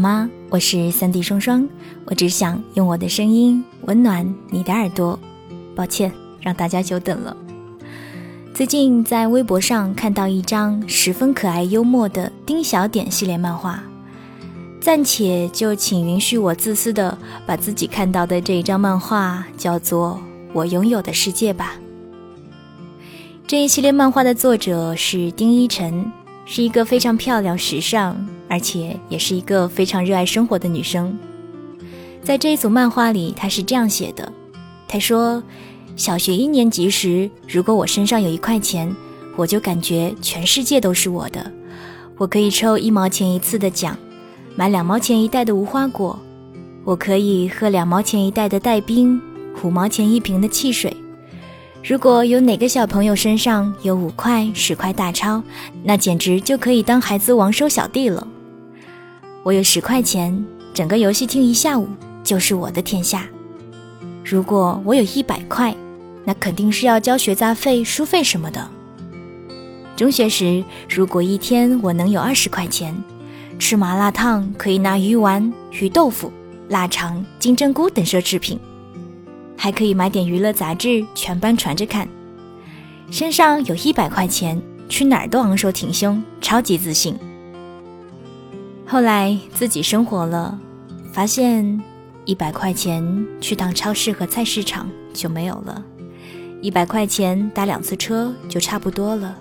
吗？我是三 D 双双，我只想用我的声音温暖你的耳朵。抱歉让大家久等了。最近在微博上看到一张十分可爱幽默的丁小点系列漫画，暂且就请允许我自私的把自己看到的这一张漫画叫做《我拥有的世界》吧。这一系列漫画的作者是丁一晨。是一个非常漂亮、时尚，而且也是一个非常热爱生活的女生。在这一组漫画里，她是这样写的：“她说，小学一年级时，如果我身上有一块钱，我就感觉全世界都是我的。我可以抽一毛钱一次的奖，买两毛钱一袋的无花果，我可以喝两毛钱一袋的带冰，五毛钱一瓶的汽水。”如果有哪个小朋友身上有五块、十块大钞，那简直就可以当孩子王收小弟了。我有十块钱，整个游戏厅一下午就是我的天下。如果我有一百块，那肯定是要交学杂费、书费什么的。中学时，如果一天我能有二十块钱，吃麻辣烫可以拿鱼丸、鱼豆腐、腊肠、金针菇等奢侈品。还可以买点娱乐杂志，全班传着看。身上有一百块钱，去哪儿都昂首挺胸，超级自信。后来自己生活了，发现一百块钱去趟超市和菜市场就没有了，一百块钱打两次车就差不多了，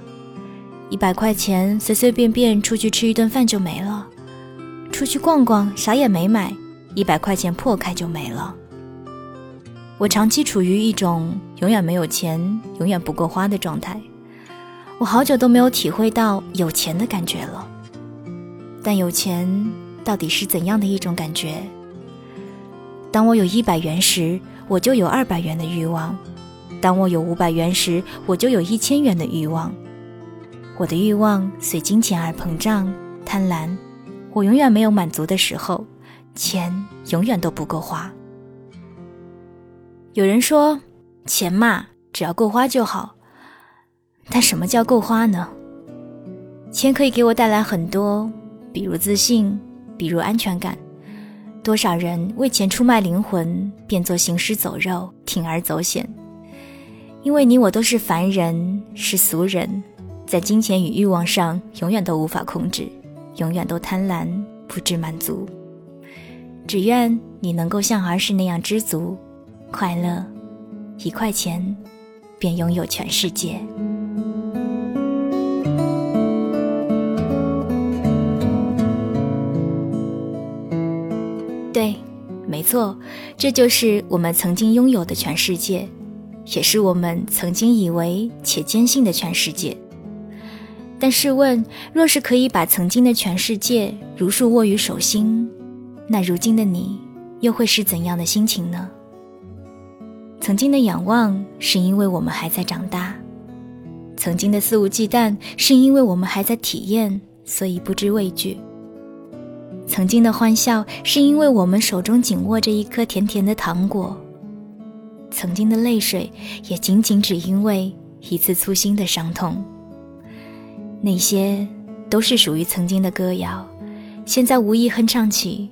一百块钱随随便便出去吃一顿饭就没了，出去逛逛啥也没买，一百块钱破开就没了。我长期处于一种永远没有钱、永远不够花的状态。我好久都没有体会到有钱的感觉了。但有钱到底是怎样的一种感觉？当我有一百元时，我就有二百元的欲望；当我有五百元时，我就有一千元的欲望。我的欲望随金钱而膨胀、贪婪。我永远没有满足的时候，钱永远都不够花。有人说，钱嘛，只要够花就好。但什么叫够花呢？钱可以给我带来很多，比如自信，比如安全感。多少人为钱出卖灵魂，变作行尸走肉，铤而走险。因为你我都是凡人，是俗人，在金钱与欲望上永远都无法控制，永远都贪婪，不知满足。只愿你能够像儿时那样知足。快乐，一块钱便拥有全世界。对，没错，这就是我们曾经拥有的全世界，也是我们曾经以为且坚信的全世界。但试问，若是可以把曾经的全世界如数握于手心，那如今的你又会是怎样的心情呢？曾经的仰望，是因为我们还在长大；曾经的肆无忌惮，是因为我们还在体验，所以不知畏惧；曾经的欢笑，是因为我们手中紧握着一颗甜甜的糖果；曾经的泪水，也仅仅只因为一次粗心的伤痛。那些都是属于曾经的歌谣，现在无意哼唱起，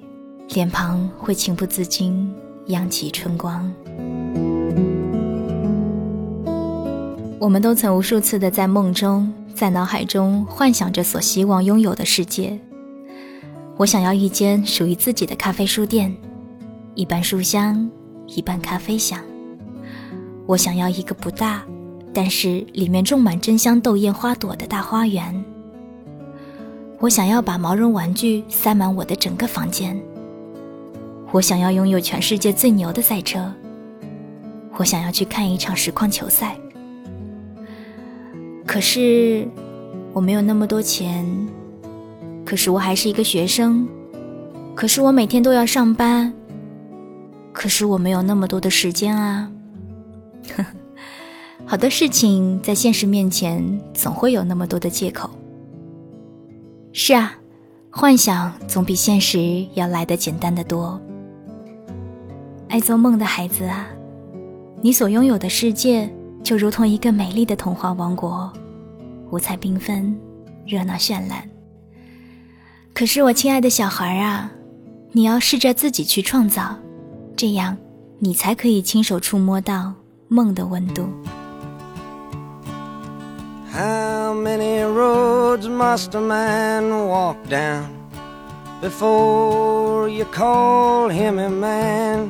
脸庞会情不自禁漾起春光。我们都曾无数次的在梦中，在脑海中幻想着所希望拥有的世界。我想要一间属于自己的咖啡书店，一半书香，一半咖啡香。我想要一个不大，但是里面种满真香豆艳花朵的大花园。我想要把毛绒玩具塞满我的整个房间。我想要拥有全世界最牛的赛车。我想要去看一场实况球赛。可是我没有那么多钱，可是我还是一个学生，可是我每天都要上班，可是我没有那么多的时间啊。好多事情在现实面前总会有那么多的借口。是啊，幻想总比现实要来得简单的多。爱做梦的孩子啊，你所拥有的世界。就如同一个美丽的童话王国，五彩缤纷，热闹绚烂。可是我亲爱的小孩啊，你要试着自己去创造，这样你才可以亲手触摸到梦的温度。How many roads must a man walk down before you call him a man?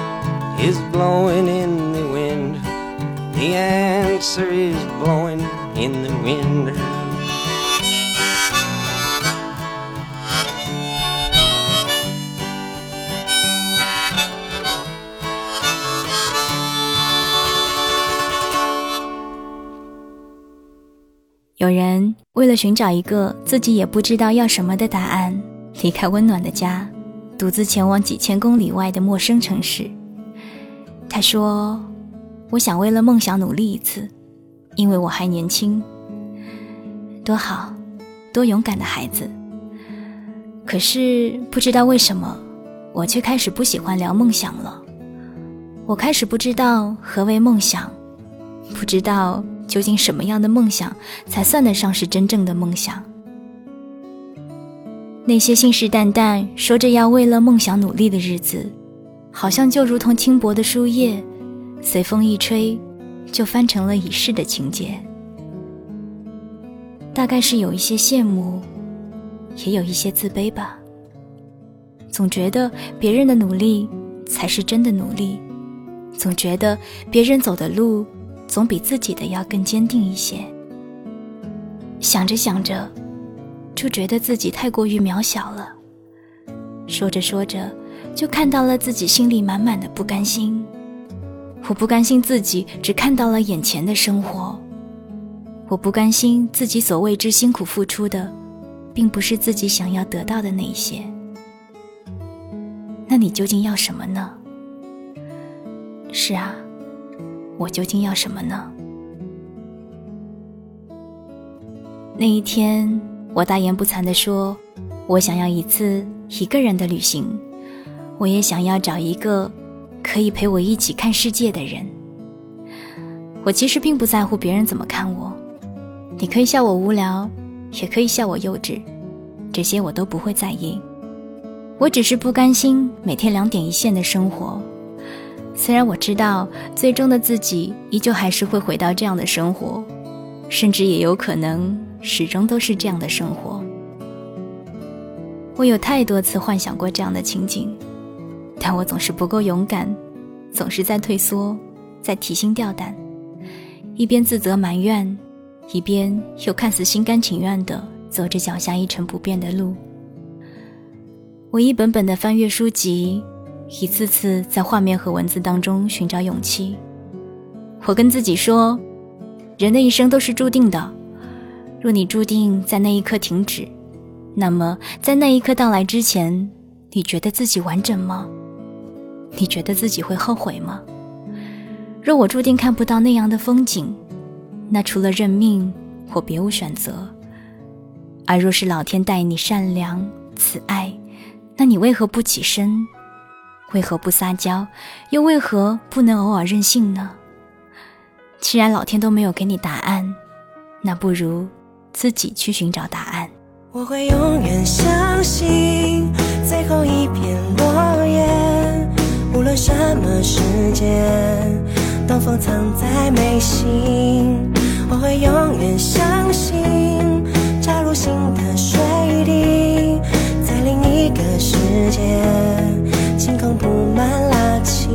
is blowing in the wind. The answer is blowing in the wind. 有人为了寻找一个自己也不知道要什么的答案，离开温暖的家，独自前往几千公里外的陌生城市。他说：“我想为了梦想努力一次，因为我还年轻。多好，多勇敢的孩子。可是不知道为什么，我却开始不喜欢聊梦想了。我开始不知道何为梦想，不知道究竟什么样的梦想才算得上是真正的梦想。那些信誓旦旦说着要为了梦想努力的日子。”好像就如同轻薄的书页，随风一吹，就翻成了已逝的情节。大概是有一些羡慕，也有一些自卑吧。总觉得别人的努力才是真的努力，总觉得别人走的路总比自己的要更坚定一些。想着想着，就觉得自己太过于渺小了。说着说着。就看到了自己心里满满的不甘心，我不甘心自己只看到了眼前的生活，我不甘心自己所为之辛苦付出的，并不是自己想要得到的那一些。那你究竟要什么呢？是啊，我究竟要什么呢？那一天，我大言不惭地说，我想要一次一个人的旅行。我也想要找一个可以陪我一起看世界的人。我其实并不在乎别人怎么看我，你可以笑我无聊，也可以笑我幼稚，这些我都不会在意。我只是不甘心每天两点一线的生活，虽然我知道最终的自己依旧还是会回到这样的生活，甚至也有可能始终都是这样的生活。我有太多次幻想过这样的情景。但我总是不够勇敢，总是在退缩，在提心吊胆，一边自责埋怨，一边又看似心甘情愿地走着脚下一成不变的路。我一本本的翻阅书籍，一次次在画面和文字当中寻找勇气。我跟自己说，人的一生都是注定的。若你注定在那一刻停止，那么在那一刻到来之前，你觉得自己完整吗？你觉得自己会后悔吗？若我注定看不到那样的风景，那除了认命，我别无选择。而若是老天待你善良慈爱，那你为何不起身？为何不撒娇？又为何不能偶尔任性呢？既然老天都没有给你答案，那不如自己去寻找答案。我会永远相信最后一片落叶，论什么时间，东风藏在眉心。我会永远相信扎入心的水滴。在另一个世界，晴空布满拉青，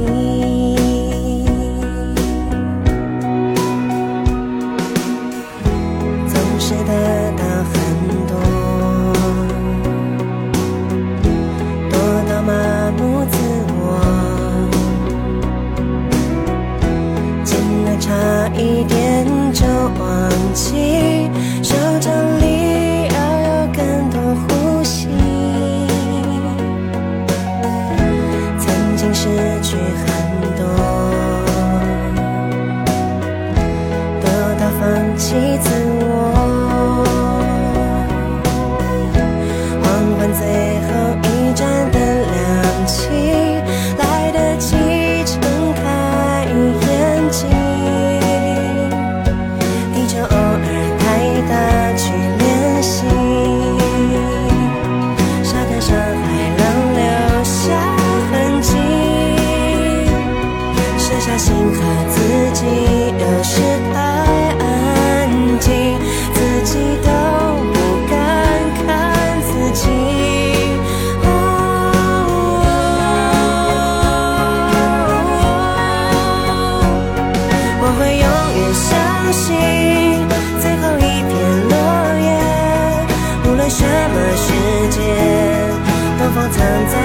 time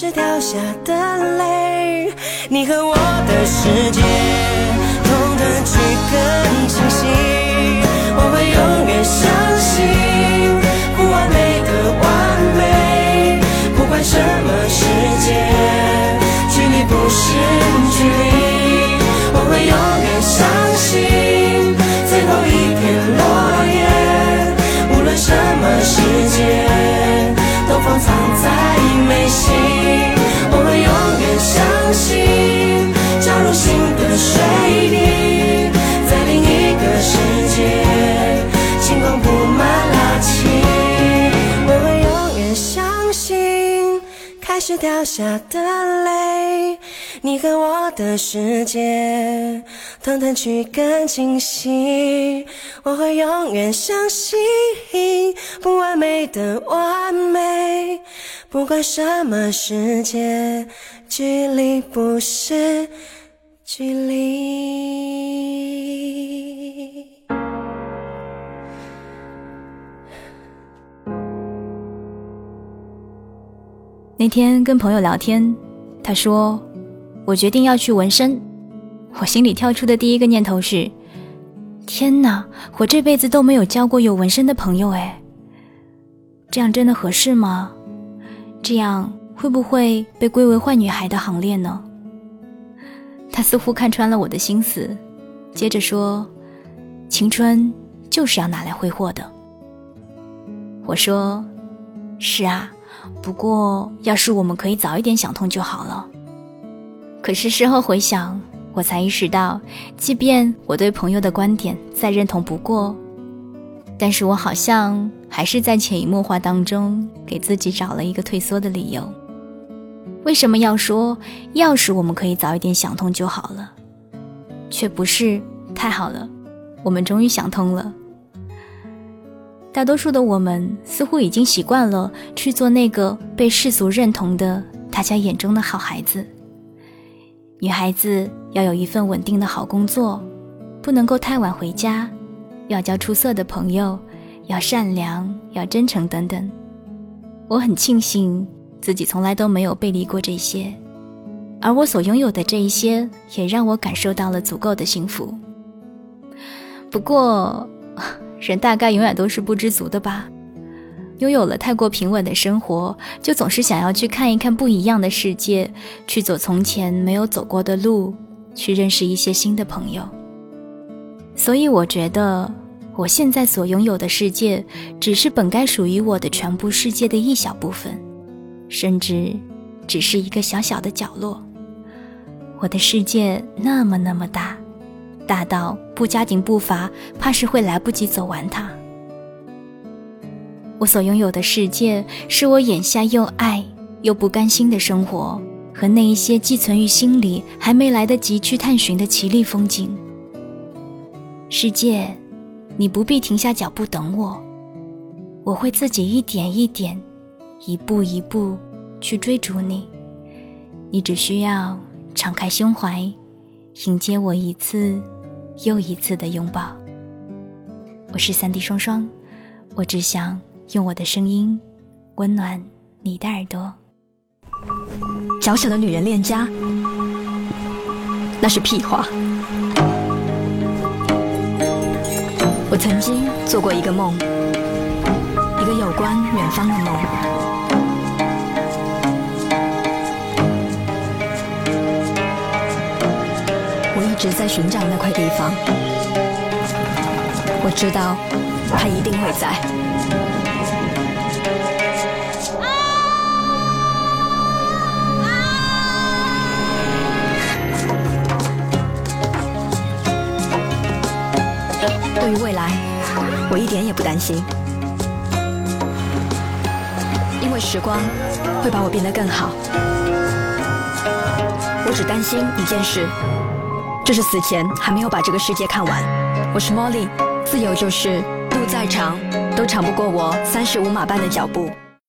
是掉下的泪，你和我的世界，痛的去更清晰。我会永远相信，不完美的完美，不管什么世界，距离不是距离。掉下的泪，你和我的世界，通通去更清晰。我会永远相信不完美的完美，不管什么世界，距离不是距离。那天跟朋友聊天，他说：“我决定要去纹身。”我心里跳出的第一个念头是：“天哪，我这辈子都没有交过有纹身的朋友哎，这样真的合适吗？这样会不会被归为坏女孩的行列呢？”他似乎看穿了我的心思，接着说：“青春就是要拿来挥霍的。”我说：“是啊。”不过，要是我们可以早一点想通就好了。可是事后回想，我才意识到，即便我对朋友的观点再认同不过，但是我好像还是在潜移默化当中给自己找了一个退缩的理由。为什么要说，要是我们可以早一点想通就好了，却不是太好了，我们终于想通了。大多数的我们似乎已经习惯了去做那个被世俗认同的大家眼中的好孩子。女孩子要有一份稳定的好工作，不能够太晚回家，要交出色的朋友，要善良，要真诚等等。我很庆幸自己从来都没有背离过这些，而我所拥有的这一些也让我感受到了足够的幸福。不过。人大概永远都是不知足的吧，拥有了太过平稳的生活，就总是想要去看一看不一样的世界，去走从前没有走过的路，去认识一些新的朋友。所以我觉得，我现在所拥有的世界，只是本该属于我的全部世界的一小部分，甚至只是一个小小的角落。我的世界那么那么大。大到不加紧步伐，怕是会来不及走完它。我所拥有的世界，是我眼下又爱又不甘心的生活，和那一些寄存于心里还没来得及去探寻的绮丽风景。世界，你不必停下脚步等我，我会自己一点一点，一步一步去追逐你。你只需要敞开胸怀，迎接我一次。又一次的拥抱。我是三 D 双双，我只想用我的声音温暖你的耳朵。小小的女人恋家，那是屁话。我曾经做过一个梦，一个有关远方的梦。直在寻找那块地方，我知道他一定会在。对于未来，我一点也不担心，因为时光会把我变得更好。我只担心一件事。这是死前还没有把这个世界看完。我是 Molly，自由就是路再长都长不过我三十五码半的脚步。